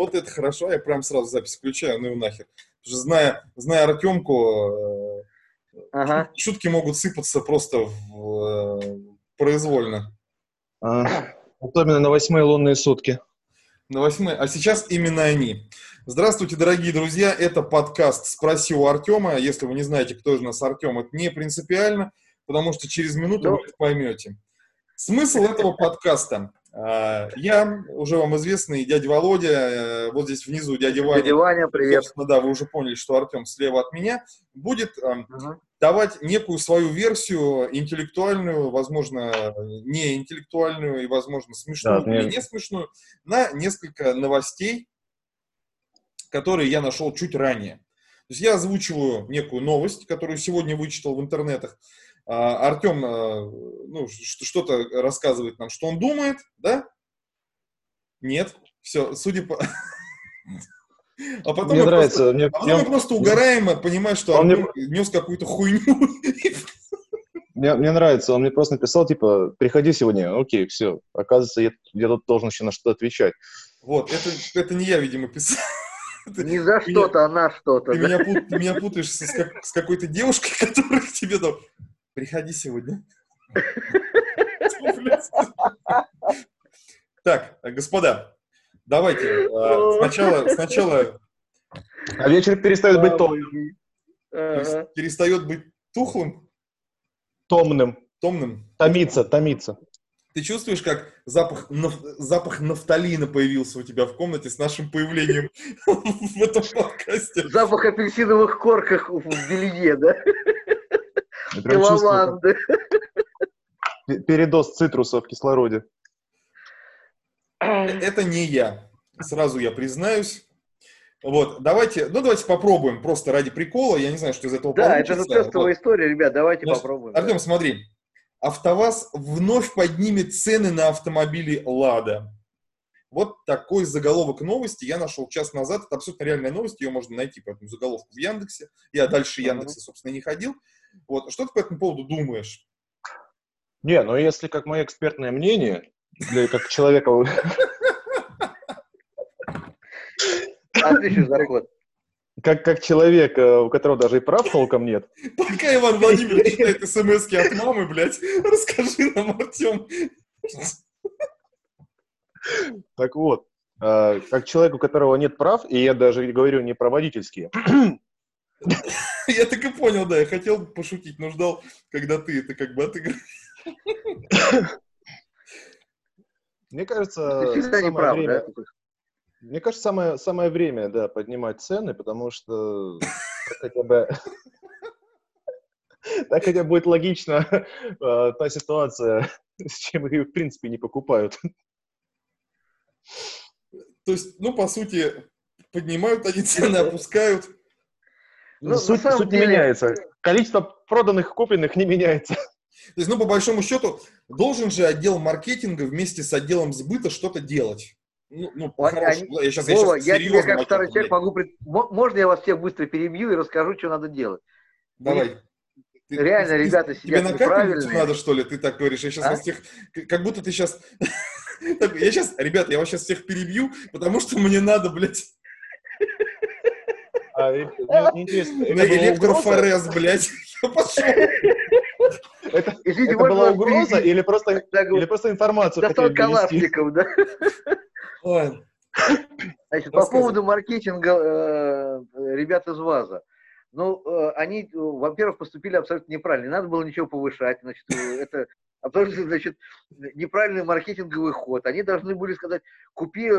Вот это хорошо, я прям сразу запись включаю, ну и нахер. Потому что зная, зная Артемку, э, Ага. шутки могут сыпаться просто в, э, произвольно. А, Особенно на восьмые лунные сутки. На восьмой, а сейчас именно они. Здравствуйте, дорогие друзья, это подкаст «Спроси у Артема». Если вы не знаете, кто из нас Артем, это не принципиально, потому что через минуту Ну. вы это поймете. Смысл этого подкаста. А, Я, уже вам известный, дядя Володя, э, вот здесь внизу дядя Ваня. Дядя Ваня, привет. Собственно, да, вы уже поняли, что Артем слева от меня будет Мгм. давать некую свою версию интеллектуальную, возможно, не интеллектуальную и, возможно, смешную Да, или не смешную, на несколько новостей, которые я нашел чуть ранее. То есть я озвучиваю некую новость, которую сегодня вычитал в интернетах. А, Артем а, ну, что-то рассказывает нам, что он думает, да? Нет. Все, судя по... А потом Мне мы нравится. просто- Мне, а потом мы мне- просто угораем, понимая, что Он мне- Артем нес какую-то хуйню. мне- мне нравится. Он мне просто написал, типа, приходи сегодня. Окей, все. Оказывается, я, я тут должен еще на что-то отвечать. Вот, это, это не я, видимо, писал. Не за что-то, а на что-то. Ты да? меня, пут- ты меня путаешь с, как- с какой-то девушкой, которая к тебе там... Приходи сегодня. Так, господа, давайте э, сначала, сначала А вечер перестает быть том- Ага. перестает быть тухлым, томным. томным. Томиться, томиться. Ты чувствуешь, как запах, наф- запах нафталина появился у тебя в комнате с нашим появлением в этом подкасте? Запах апельсиновых корках в белье, да? Я И чувствую, лаванды. передоз цитруса в кислороде. Это не я. Сразу я признаюсь. Вот, давайте, ну давайте попробуем просто ради прикола. Я не знаю, что из этого Да, это получится. же тестовая история, ребят, давайте Значит, попробуем. Артем, смотри. АвтоВАЗ вновь поднимет цены на автомобили «Лада». Вот такой заголовок новости я нашел час назад. Это абсолютно реальная новость, ее можно найти по этому заголовку в Яндексе. Я дальше. Яндекса, собственно, не ходил. Вот, что ты по этому поводу думаешь? Не, ну если как мое экспертное мнение, для, как человека, Отличный заход. как, как человек, э, у которого даже и прав толком нет, Пока Иван Владимирович читает смс от мамы, блядь, расскажи нам, Артем. Так вот, э, как человек, у которого нет прав, и я даже говорю не про водительские, Я так и понял, да, я хотел пошутить, но ждал, когда ты это как бы отыграешь. мне кажется, Ты не самое прав, время, да? мне кажется, самое, самое время, да, поднимать цены, потому что так хотя бы так хотя будет логично э, та ситуация, с чем их, в принципе, не покупают. То есть, ну, по сути, поднимают они цены, опускают. Ну, суть суть не деле- меняется. Количество проданных, купленных не меняется. То есть, ну, по большому счету, должен же отдел маркетинга вместе с отделом сбыта что-то делать. Ну, ну Они-. Я сейчас, я Вова, сейчас я тебе как старый человек могу... пред- Мо- Можно я вас всех быстро перебью и расскажу, что надо делать? Давай. Ты- Реально, ты- ребята Тебе сидят на капельницу неправильные. надо, что ли? Ты так говоришь? Я сейчас А? вас всех... Как будто ты сейчас... Я сейчас... Ребята, я вас сейчас всех перебью, потому что мне надо, блядь, интересно, была угроза? электрофорез, блядь. Я пошел. Это, Извините, это была вас угроза или просто, или просто информацию хотели донести? Калашников, да? Значит, по поводу маркетинга э, ребят из ВАЗа. Ну, э, они, э, во-первых, поступили абсолютно неправильно. Не надо было ничего повышать. Значит, это абсолютно, значит, неправильный маркетинговый ход. Они должны были сказать, купи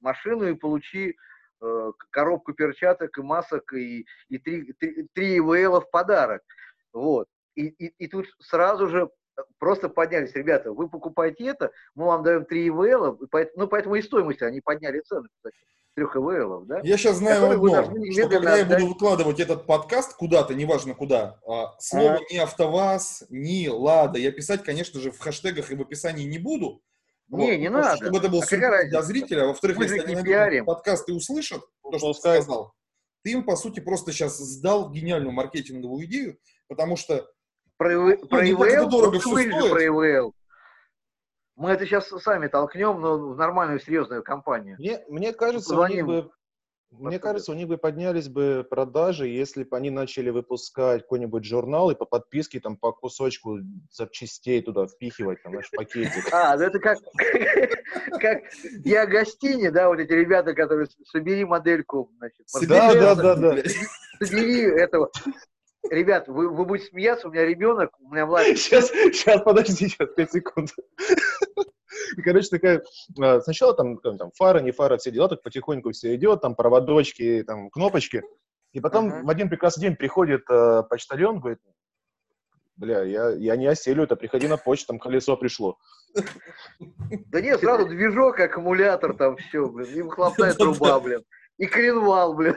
машину и получи э, коробку перчаток и масок и, и три, три, три ИВЛ в подарок. Вот. И, и, и тут сразу же просто поднялись, ребята, вы покупаете это, мы вам даем 3 ИВЛ, ну, поэтому и стоимость они подняли цены, кстати, 3 ИВЛ, да? Я сейчас знаю одно, что когда я буду отдать. выкладывать этот подкаст куда-то, неважно куда, а, слово Ага. ни АвтоВАЗ, ни Лада я писать, конечно же, в хэштегах и в описании не буду. Не, не ну, надо. Чтобы это был А сюрприз для зрителя. А во-вторых, если они пиарим. этот подкаст и услышат то, что ты Пускай. сказал, ты им, по сути, просто сейчас сдал гениальную маркетинговую идею, потому что Про, ИВ- про ИВЛ, дорого вырежу стоит. про ИВЛ. Мы это сейчас сами толкнем, но в нормальную серьезную компанию. Мне, мне кажется, у них бы, мне кажется, у них бы поднялись бы продажи, если бы они начали выпускать какой-нибудь журнал и по подписке там по кусочку запчастей туда впихивать, там, знаешь, пакетик. А, ну это как, как Диагостини, да, вот эти ребята, которые собери модельку, значит, Да, да, да, да. собери этого. Ребят, вы, вы будете смеяться, у меня ребенок, у меня младший. Сейчас, сейчас, подожди, сейчас, 5 секунд. И, короче, такая, а, сначала там, там фара, не фара, все дела, так потихоньку все идет, там проводочки, там кнопочки. И потом Ага. в один прекрасный день приходит э, почтальон, говорит, бля, я, я не оселю это, приходи на почту, там колесо пришло. Да нет, сразу движок, аккумулятор, там все, блин, и выхлопная труба, блин. И коленвал, блин.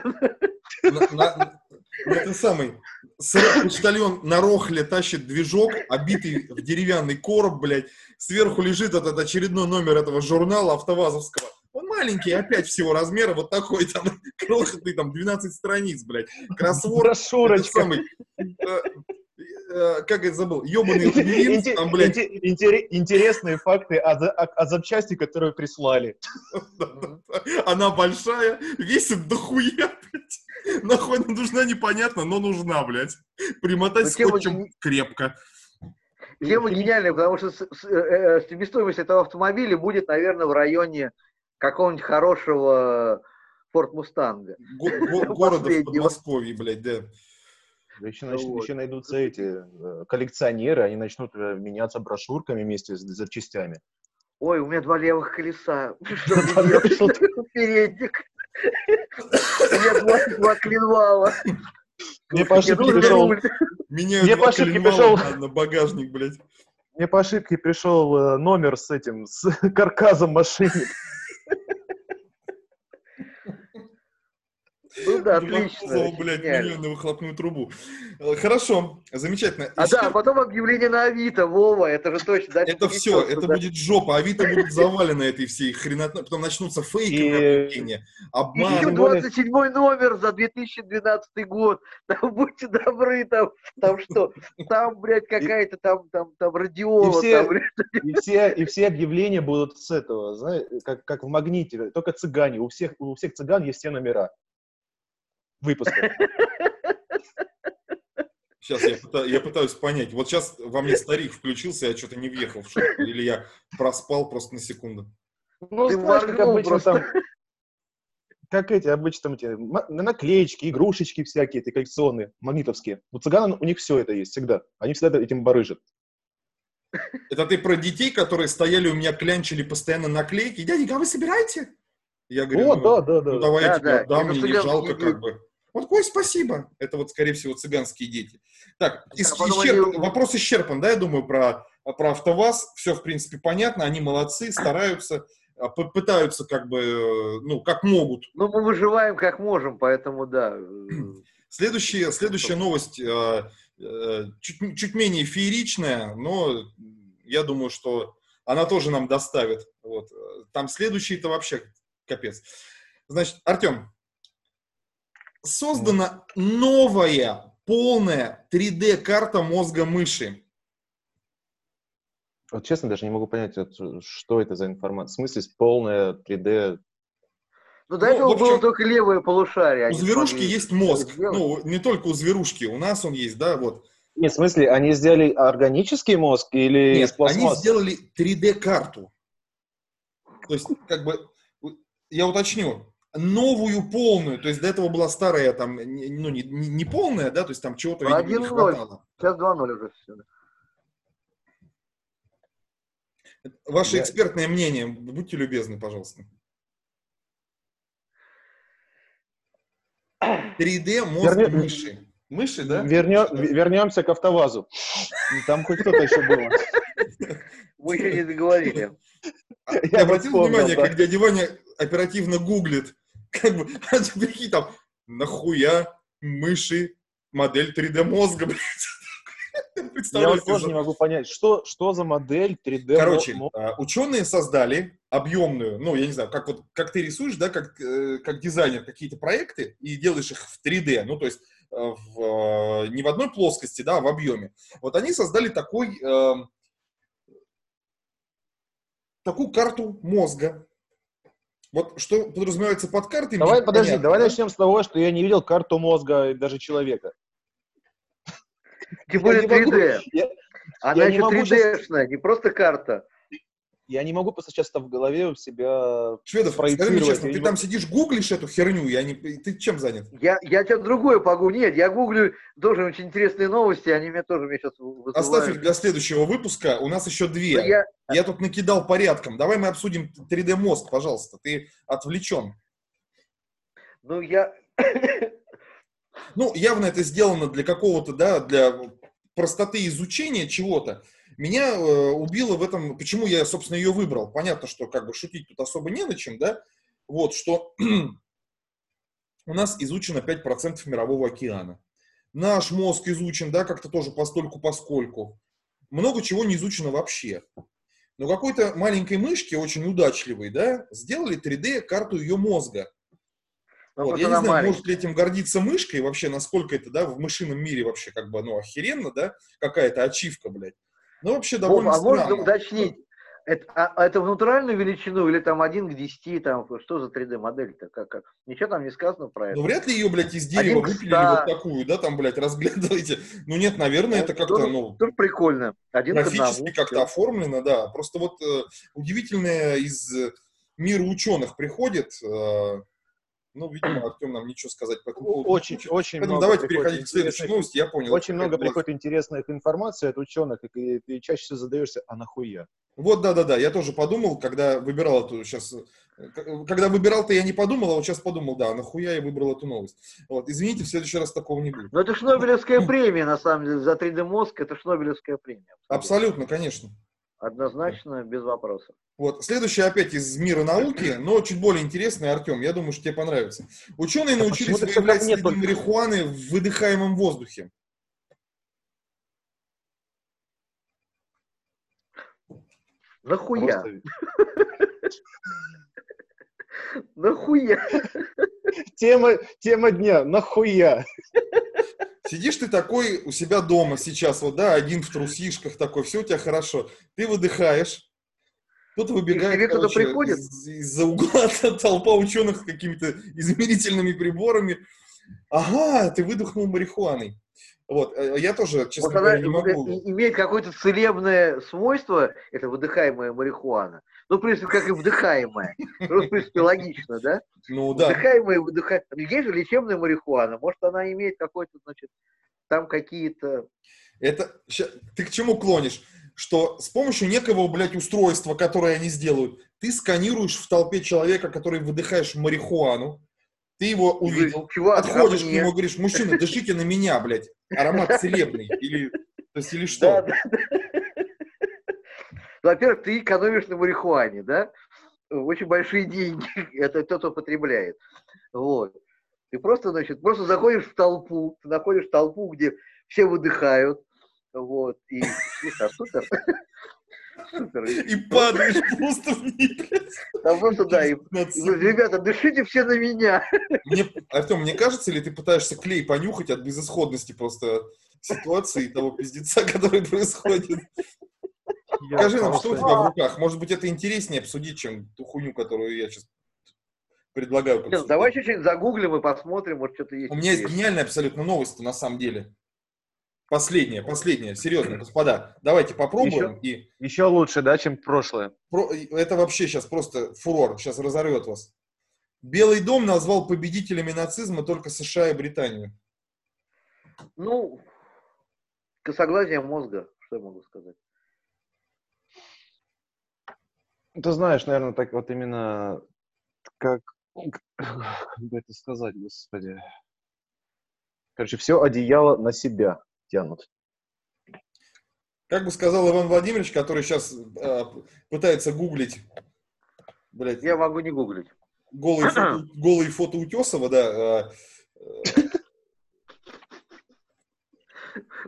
На- на- Это самый сырой почтальон на рохле тащит движок, обитый в деревянный короб, блядь. Сверху лежит этот очередной номер этого журнала автовазовского. Он маленький, опять всего размера, вот такой там, крохотный, там, 12 страниц, блядь. Кроссворд, Брошюрочка. самый, э, как это забыл, ебаный лабиринт, там, блядь, инте- интере- Интересные факты о, за- о- о запчасти, которые прислали. Она большая, весит дохуя, блядь. Нахуй она нужна, непонятно, но нужна, блядь. Примотать Ну, скотчем крепко. Тема гениальная, потому что э, э, себестоимость этого автомобиля будет, наверное, в районе какого-нибудь хорошего Форд Мустанга. Го- го- Города в. Подмосковье, блядь, да. Еще, нач- Вот. еще найдутся эти э, коллекционеры, они начнут э, меняться брошюрками вместе с запчастями. Ой, у меня два левых колеса. Передник. У меня два, два клинвала. Мне по ошибке пришел, Мне по ошибке пришел. на- на багажник, блядь. мне по ошибке пришел э, номер с этим, с каркасом машины. Ну да, отлично. Блядь, гениально. миллион на выхлопную трубу. Э, Хорошо, замечательно. А Еще- да, а потом объявление на Авито, Вова, это же точно. Это будет все, это будет жопа. Авито будут завалены этой всей хренотной. Потом начнутся фейковые И- объявления, Еще обман. более- 27 номер за 2012 год. Там будьте добры, там, там что? Там, блядь, какая-то там, там, там радиола, И все- там. И все, и все объявления будут с этого, знаешь, как, как в магните, только цыгане. У всех, у всех цыган есть все номера выпуска. Сейчас я, пыта- я пытаюсь понять. Вот сейчас во мне старик включился, я что-то не въехал в шутку. Или я проспал просто на секунду. Ну, Ты знаешь, как обычно просто. там, как эти, обычно там эти наклеечки, игрушечки всякие, эти коллекционные, магнитовские. У цыган у них все это есть всегда. Они всегда этим барыжат. Это ты про детей, которые стояли у меня, клянчили постоянно наклейки. Дяденька, а вы собираете? Я говорю, О, ну, да, да, да. ну давай я Да, тебе да, отдам, мне не жалко дети. как бы. Вот, ой, спасибо. Это вот, скорее всего, цыганские дети. Так, ис- исчерпан- они- вопрос исчерпан, да, я думаю, про, про АвтоВАЗ. Все, в принципе, понятно, они молодцы, стараются, а, пытаются как бы, э, ну, как могут. Ну, мы выживаем как можем, поэтому да. Следующая, следующая новость э, э, чуть, чуть менее фееричная, но я думаю, что она тоже нам доставит. Вот. Э, Там следующий-то вообще капец. Значит, Артем, создана новая полная 3D-карта мозга мыши. Вот честно, даже не могу понять, вот, что это за информация. В смысле, полная 3D. Ну, до Ну, этого общем, было только левое полушарие. У они зверушки смогли есть мозг. Ну, не только у зверушки, у нас он есть, да, вот. Нет, в смысле, они сделали органический мозг или Нет, они сделали 3D-карту. То есть, как бы, я уточню, новую полную, то есть до этого была старая, там, не- ну, не, не- полная, да, то есть там чего-то, видимо, не 1:0. хватало. Сейчас 2-0 уже все. Ваше Я- экспертное мнение, будьте любезны, пожалуйста. 3D мозг Верне- мыши. Мыши, да? Вернё- вернемся к АвтоВАЗу. Там хоть кто-то еще был. Мы еще не договорили. Я обратил вспомнил, внимание, да. как дядя Ваня оперативно гуглит, как бы, а прикинь, там, нахуя мыши модель 3D мозга, блядь. Я вот тоже не могу понять, что, что за модель 3D Короче, а, ученые создали объемную, ну, я не знаю, как вот, как ты рисуешь, да, как, э, как дизайнер какие-то проекты и делаешь их в 3D, ну, то есть э, в, э, не в одной плоскости, да, а в объеме. Вот они создали такой, эм, такую карту мозга. Вот что подразумевается под картой? Давай, подожди, понятно, давай да? начнем с того, что я не видел карту мозга даже человека. Тем более 3D. Я, Она еще 3D-шная, не просто карта я не могу просто сейчас в голове у себя Шведов, скажи мне честно, ты там сидишь, гуглишь эту херню, я не... ты чем занят? Я, я что-то другое погуглю. Нет, я гуглю тоже очень интересные новости, они меня тоже меня сейчас вызывают. Оставь их для следующего выпуска, у нас еще две. Ну, я... я тут накидал порядком. Давай мы обсудим 3D-мозг, пожалуйста, ты отвлечен. Ну, я... Ну, явно это сделано для какого-то, да, для простоты изучения чего-то. Меня э, убило в этом, почему я, собственно, ее выбрал. Понятно, что как бы шутить тут особо не на чем, да? Вот, что у нас изучено 5% мирового океана. Наш мозг изучен, да, как-то тоже постольку поскольку. Много чего не изучено вообще. Но какой-то маленькой мышке, очень удачливой, да, сделали 3D-карту ее мозга. Ну, вот, я не знаю, маленькая. может ли этим гордиться мышкой вообще, насколько это, да, в мышином мире вообще как бы, ну, охеренно, да, какая-то ачивка, блядь. Ну, вообще довольно О, А можно уточнить, это, а, это в натуральную величину или там 1 к 10, там, что за 3D-модель-то? Как, как? Ничего там не сказано про это. Ну, вряд ли ее, блядь, из дерева выпилили вот такую, да, там, блядь, разглядываете. Ну, нет, наверное, это, это как-то, ну... Тоже прикольно. Один графически как-то оформлено, да. Просто вот э, удивительное из мира ученых приходит, э, ну, видимо, Артем нам ничего сказать по этому поводу. Очень, очень Поэтому много давайте переходить к следующей новости, я понял. Очень много приходит интересных информации от ученых, и ты чаще всего задаешься, а нахуя? Вот, да-да-да, я тоже подумал, когда выбирал эту сейчас... Когда выбирал-то я не подумал, а вот сейчас подумал, да, нахуя я выбрал эту новость. Вот, извините, в следующий раз такого не будет. Ну, это ж Нобелевская премия, на самом деле, за 3D-мозг, это ж Нобелевская премия. Абсолютно, конечно. Однозначно, без вопросов. Вот. Следующее опять из мира науки, но чуть более интересный, Артем, я думаю, что тебе понравится. Ученые а научились выявлять следы только... марихуаны в выдыхаемом воздухе. Нахуя? Нахуя? Тема, тема дня. Нахуя? Сидишь ты такой у себя дома сейчас, вот, да, один в трусишках такой, все у тебя хорошо. Ты выдыхаешь, кто-то выбегает, короче, приходит? из- из-за угла толпа ученых с какими-то измерительными приборами. Ага, ты выдохнул марихуаной. Вот, э, я тоже, честно вот говоря, не могу. Имеет какое-то целебное свойство, это выдыхаемая марихуана. Ну, в принципе, как и вдыхаемая. Ну, в принципе, логично, да? Ну, да. Вдыхаемая выдыхаемая. Есть же лечебная марихуана. Может, она имеет какой-то, значит, там какие-то... Это... Ты к чему клонишь? Что с помощью некого, блядь, устройства, которое они сделают, ты сканируешь в толпе человека, который выдыхаешь марихуану, ты его увидел, Чувак, подходишь а к нему и говоришь, мужчина, дышите на меня, блядь, аромат целебный, или, то есть, или что? Да, да. Во-первых, ты экономишь на марихуане, да? Очень большие деньги, это тот, кто потребляет. Вот. Ты просто, значит, просто заходишь в толпу, ты находишь толпу, где все выдыхают, вот, и, слушай, а Супер. И падаешь просто в них. Там просто, да, и, ребята, дышите все на меня. Мне, Артем, мне кажется, или ты пытаешься клей понюхать от безысходности просто ситуации и того пиздеца, который происходит? Я Скажи нам, что у тебя в руках? Может быть, это интереснее обсудить, чем ту хуйню, которую я сейчас предлагаю. Нет, давай чуть-чуть загуглим и посмотрим, может, что-то есть. У меня есть гениальная абсолютно новость на самом деле. Последняя, последняя, серьезно, господа. Давайте попробуем. Еще, и... еще лучше, да, чем прошлое. Про... Это вообще сейчас просто фурор, сейчас разорвет вас. Белый дом назвал победителями нацизма только США и Британию. Ну, косоглазие мозга, что я могу сказать. Ты знаешь, наверное, так вот именно как, как бы это сказать, господи. Короче, все одеяло на себя тянут. Как бы сказал Иван Владимирович, который сейчас э, пытается гуглить. Блядь, Я могу не гуглить. Голые фото, голые фото Утесова, да. Э,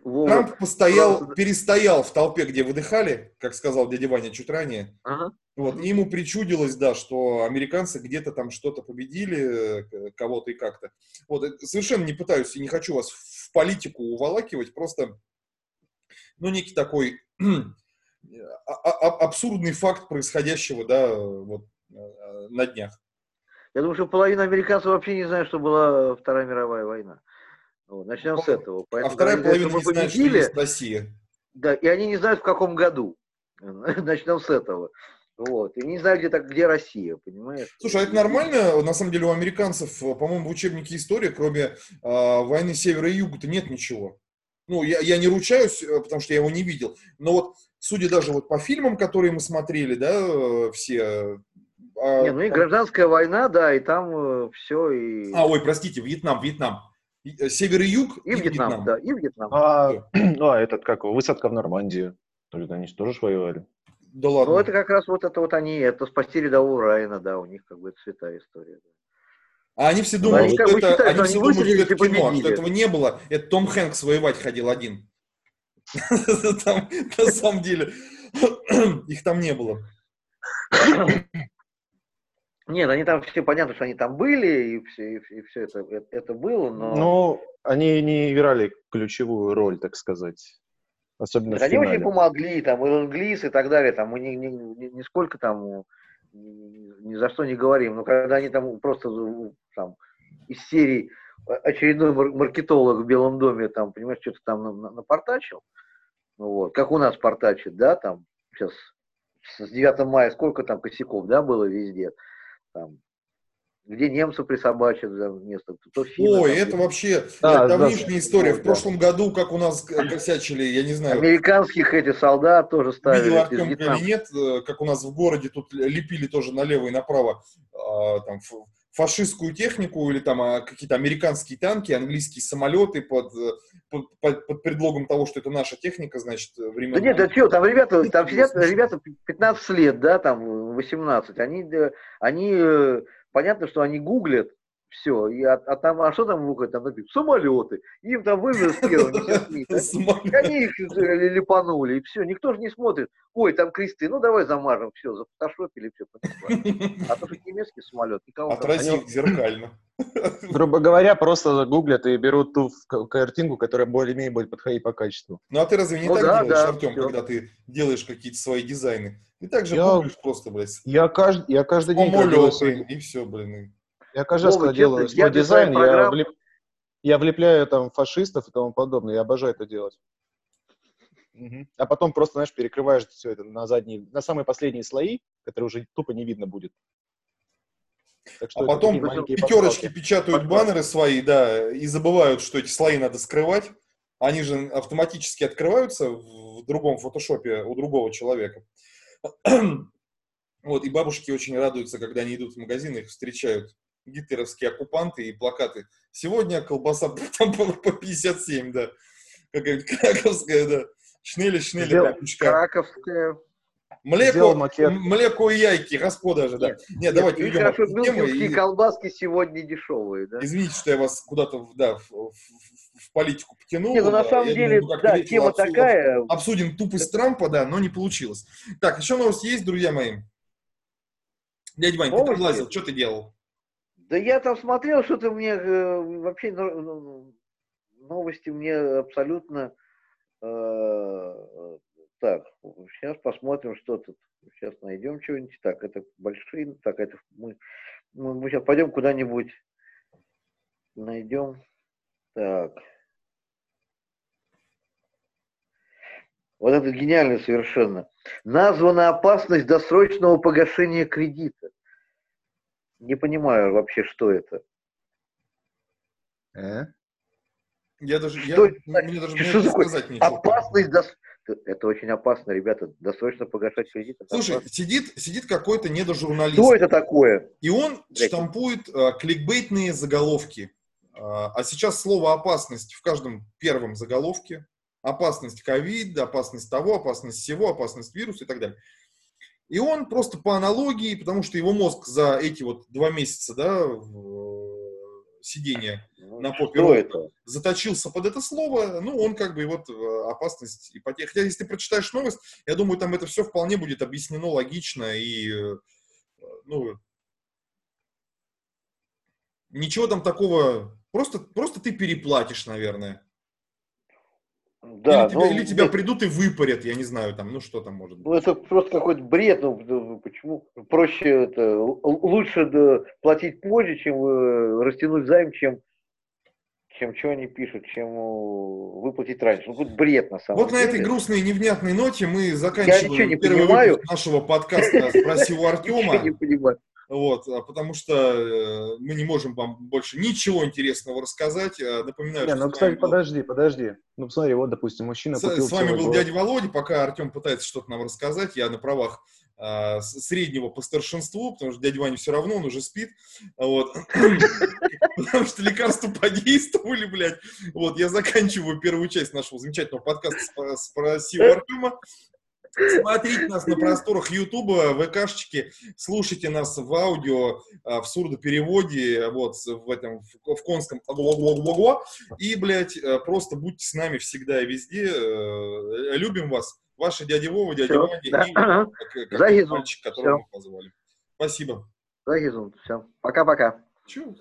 вот. Трамп постоял, Просто... перестоял в толпе, где выдыхали, как сказал дядя Ваня чуть ранее. Ага. Вот, и ему причудилось, да, что американцы где-то там что-то победили, э, кого-то и как-то. Вот, совершенно не пытаюсь и не хочу вас в политику уволакивать, просто, ну, некий такой а, а, абсурдный факт происходящего, да, вот на днях. Я думаю, что половина американцев вообще не знает, что была Вторая мировая война. Вот, начнем с этого. Поэтому, а вторая половина не знает, что Россия. Да, и они не знают, в каком году. Начнем с этого. Вот. И не знаю, где, так, где Россия, понимаешь? Слушай, а это нормально? На самом деле у американцев, по-моему, в учебнике истории, кроме э, войны севера и юга-то нет ничего. Ну, я, я не ручаюсь, э, потому что я его не видел. Но вот, судя даже вот по фильмам, которые мы смотрели, да, э, все... А, не, ну и гражданская война, да, и там э, все. И... А, ой, простите, Вьетнам, Вьетнам. Э, север и юг и, и Вьетнам, Вьетнам, да, и Вьетнам. А, ну, а этот как, высадка в Нормандии. Только они тоже воевали. Да ладно. Ну, это как раз вот это вот они, это спасти рядового Райана, да, у них как бы это святая история. Да. А они все думают, они, что, это, считают, они все думают, что это кино, что этого не было. Это Том Хэнкс воевать ходил один. На самом деле, их там не было. Нет, они там все понятно, что они там были, и все, и все это, это было, но... Ну, они не играли ключевую роль, так сказать. Особенно Они очень помогли, там, и английс и так далее, там, мы ни, ни, ни, нисколько там ни, ни за что не говорим, но когда они там просто там, из серии очередной маркетолог в Белом доме, там, понимаешь, что-то там напортачил, ну, вот, как у нас портачит, да, там, сейчас с 9 мая сколько там косяков, да, было везде, там, где немцев присобачат за место, то финны. Ой, это вообще да, давнишняя да, история. Да, в прошлом году, как у нас косячили, я не знаю. Американских эти солдат тоже ставили. Видел Артем или нет, э, как у нас в городе тут лепили тоже налево и направо а, там, фашистскую технику или там а, какие-то американские танки, английские самолеты под, э, под, под, под предлогом того, что это наша техника, значит, времен... Да нет, да что, там ребята, там сидят ребята 15 лет, да, там 18, они, они Понятно, что они гуглят все, и, а, а, там, а что там выходит? Там написано, самолеты. Им там вывез первым, Они их липанули, и все. Никто же не смотрит. Ой, там кресты, ну давай замажем, все, зафотошопили, все. А то, что немецкий самолет, никого Отразил зеркально. Грубо говоря, просто гуглят и берут ту картинку, которая более-менее будет подходить по качеству. Ну а ты разве не ну, так да, делаешь, да, Артем, все. когда ты делаешь какие-то свои дизайны? Ты так же я, просто, блядь. Я, кажд, я каждый день... Самолеты, и все, блин. Я каждый раз, когда делаю свой дизайн, я, влеп... я влепляю там фашистов и тому подобное. Я обожаю это делать. Угу. А потом просто, знаешь, перекрываешь все это на задние, на самые последние слои, которые уже тупо не видно будет. а потом пятерочки печатают баннеры свои, да, и забывают, что эти слои надо скрывать. Они же автоматически открываются в другом фотошопе у другого человека. Вот, и бабушки очень радуются, когда они идут в магазин, их встречают гитлеровские оккупанты и плакаты. Сегодня колбаса там по 57, да. Какая-нибудь краковская, да. Шнели, шнели, папочка. Краковская. Млеко, млеко и яйки, распродажи, да. Нет, нет давайте уйдем от темы. И... колбаски сегодня дешевые, да? Извините, что я вас куда-то, да, в, в, в политику потянул. Нет, ну, на самом я деле, думаю, да, тема обсудим, такая. Обсудим тупость Трампа, да, но не получилось. Так, еще новость есть, друзья мои? Дядя Вань, ты лазил, что ты делал? Да я там смотрел, что-то мне э, вообще ну, новости мне абсолютно э, так. Сейчас посмотрим, что тут. Сейчас найдем что-нибудь. Так, это большие. Так, это мы, мы сейчас пойдем куда-нибудь. Найдем. Так. Вот это гениально совершенно. Названа опасность досрочного погашения кредита не понимаю вообще, что это. Э? Я даже, что я, это? мне даже что такое? сказать ничего. Опасность, дос... это очень опасно, ребята, досрочно погашать кредит. Слушай, опасно. сидит, сидит какой-то недожурналист. Что это такое? И он Дайте. штампует а, кликбейтные заголовки. А, а сейчас слово опасность в каждом первом заголовке. Опасность ковид, опасность того, опасность всего, опасность вируса и так далее. И он просто по аналогии, потому что его мозг за эти вот два месяца, да, сидения ну, на попе робота, заточился под это слово, ну, он как бы вот э, опасность ипотеки. Хотя, если ты прочитаешь новость, я думаю, там это все вполне будет объяснено логично и, э, ну, ничего там такого, просто, просто ты переплатишь, наверное. Да, или, ну, тебя, или тебя нет. придут и выпарят, я не знаю, там, ну что там может быть. Ну это просто какой-то бред, ну, ну почему? Проще это, лучше да, платить позже, чем э, растянуть займ, чем чем что они пишут, чем э, выплатить раньше. Ну, тут бред на самом вот деле. Вот на этой грустной невнятной ноте мы заканчиваем не первый понимаю. выпуск нашего подкаста «Спроси у Артема». Вот, а потому что э, мы не можем вам больше ничего интересного рассказать. А, напоминаю, не, ну, кстати, был... подожди, подожди. Ну, посмотри, вот, допустим, мужчина с, купил... С вами был дядя Володя, пока Артем пытается что-то нам рассказать, я на правах а, среднего по старшинству, потому что дядя Ваня все равно, он уже спит, вот, потому что лекарства подействовали, блядь. Вот, я заканчиваю первую часть нашего замечательного подкаста «Спроси у Артема». Смотрите нас на просторах Ютуба, ВКшечки, слушайте нас в аудио, а, в сурдопереводе, вот, в этом, в конском и, блядь, э, просто будьте с нами всегда и везде. Э, любим вас. Ваши дядя Вова, дядя Все, Ваня да. и как, как мальчик, которого Все. мы позвали. Спасибо. Загизун. Все. Пока-пока. Чё?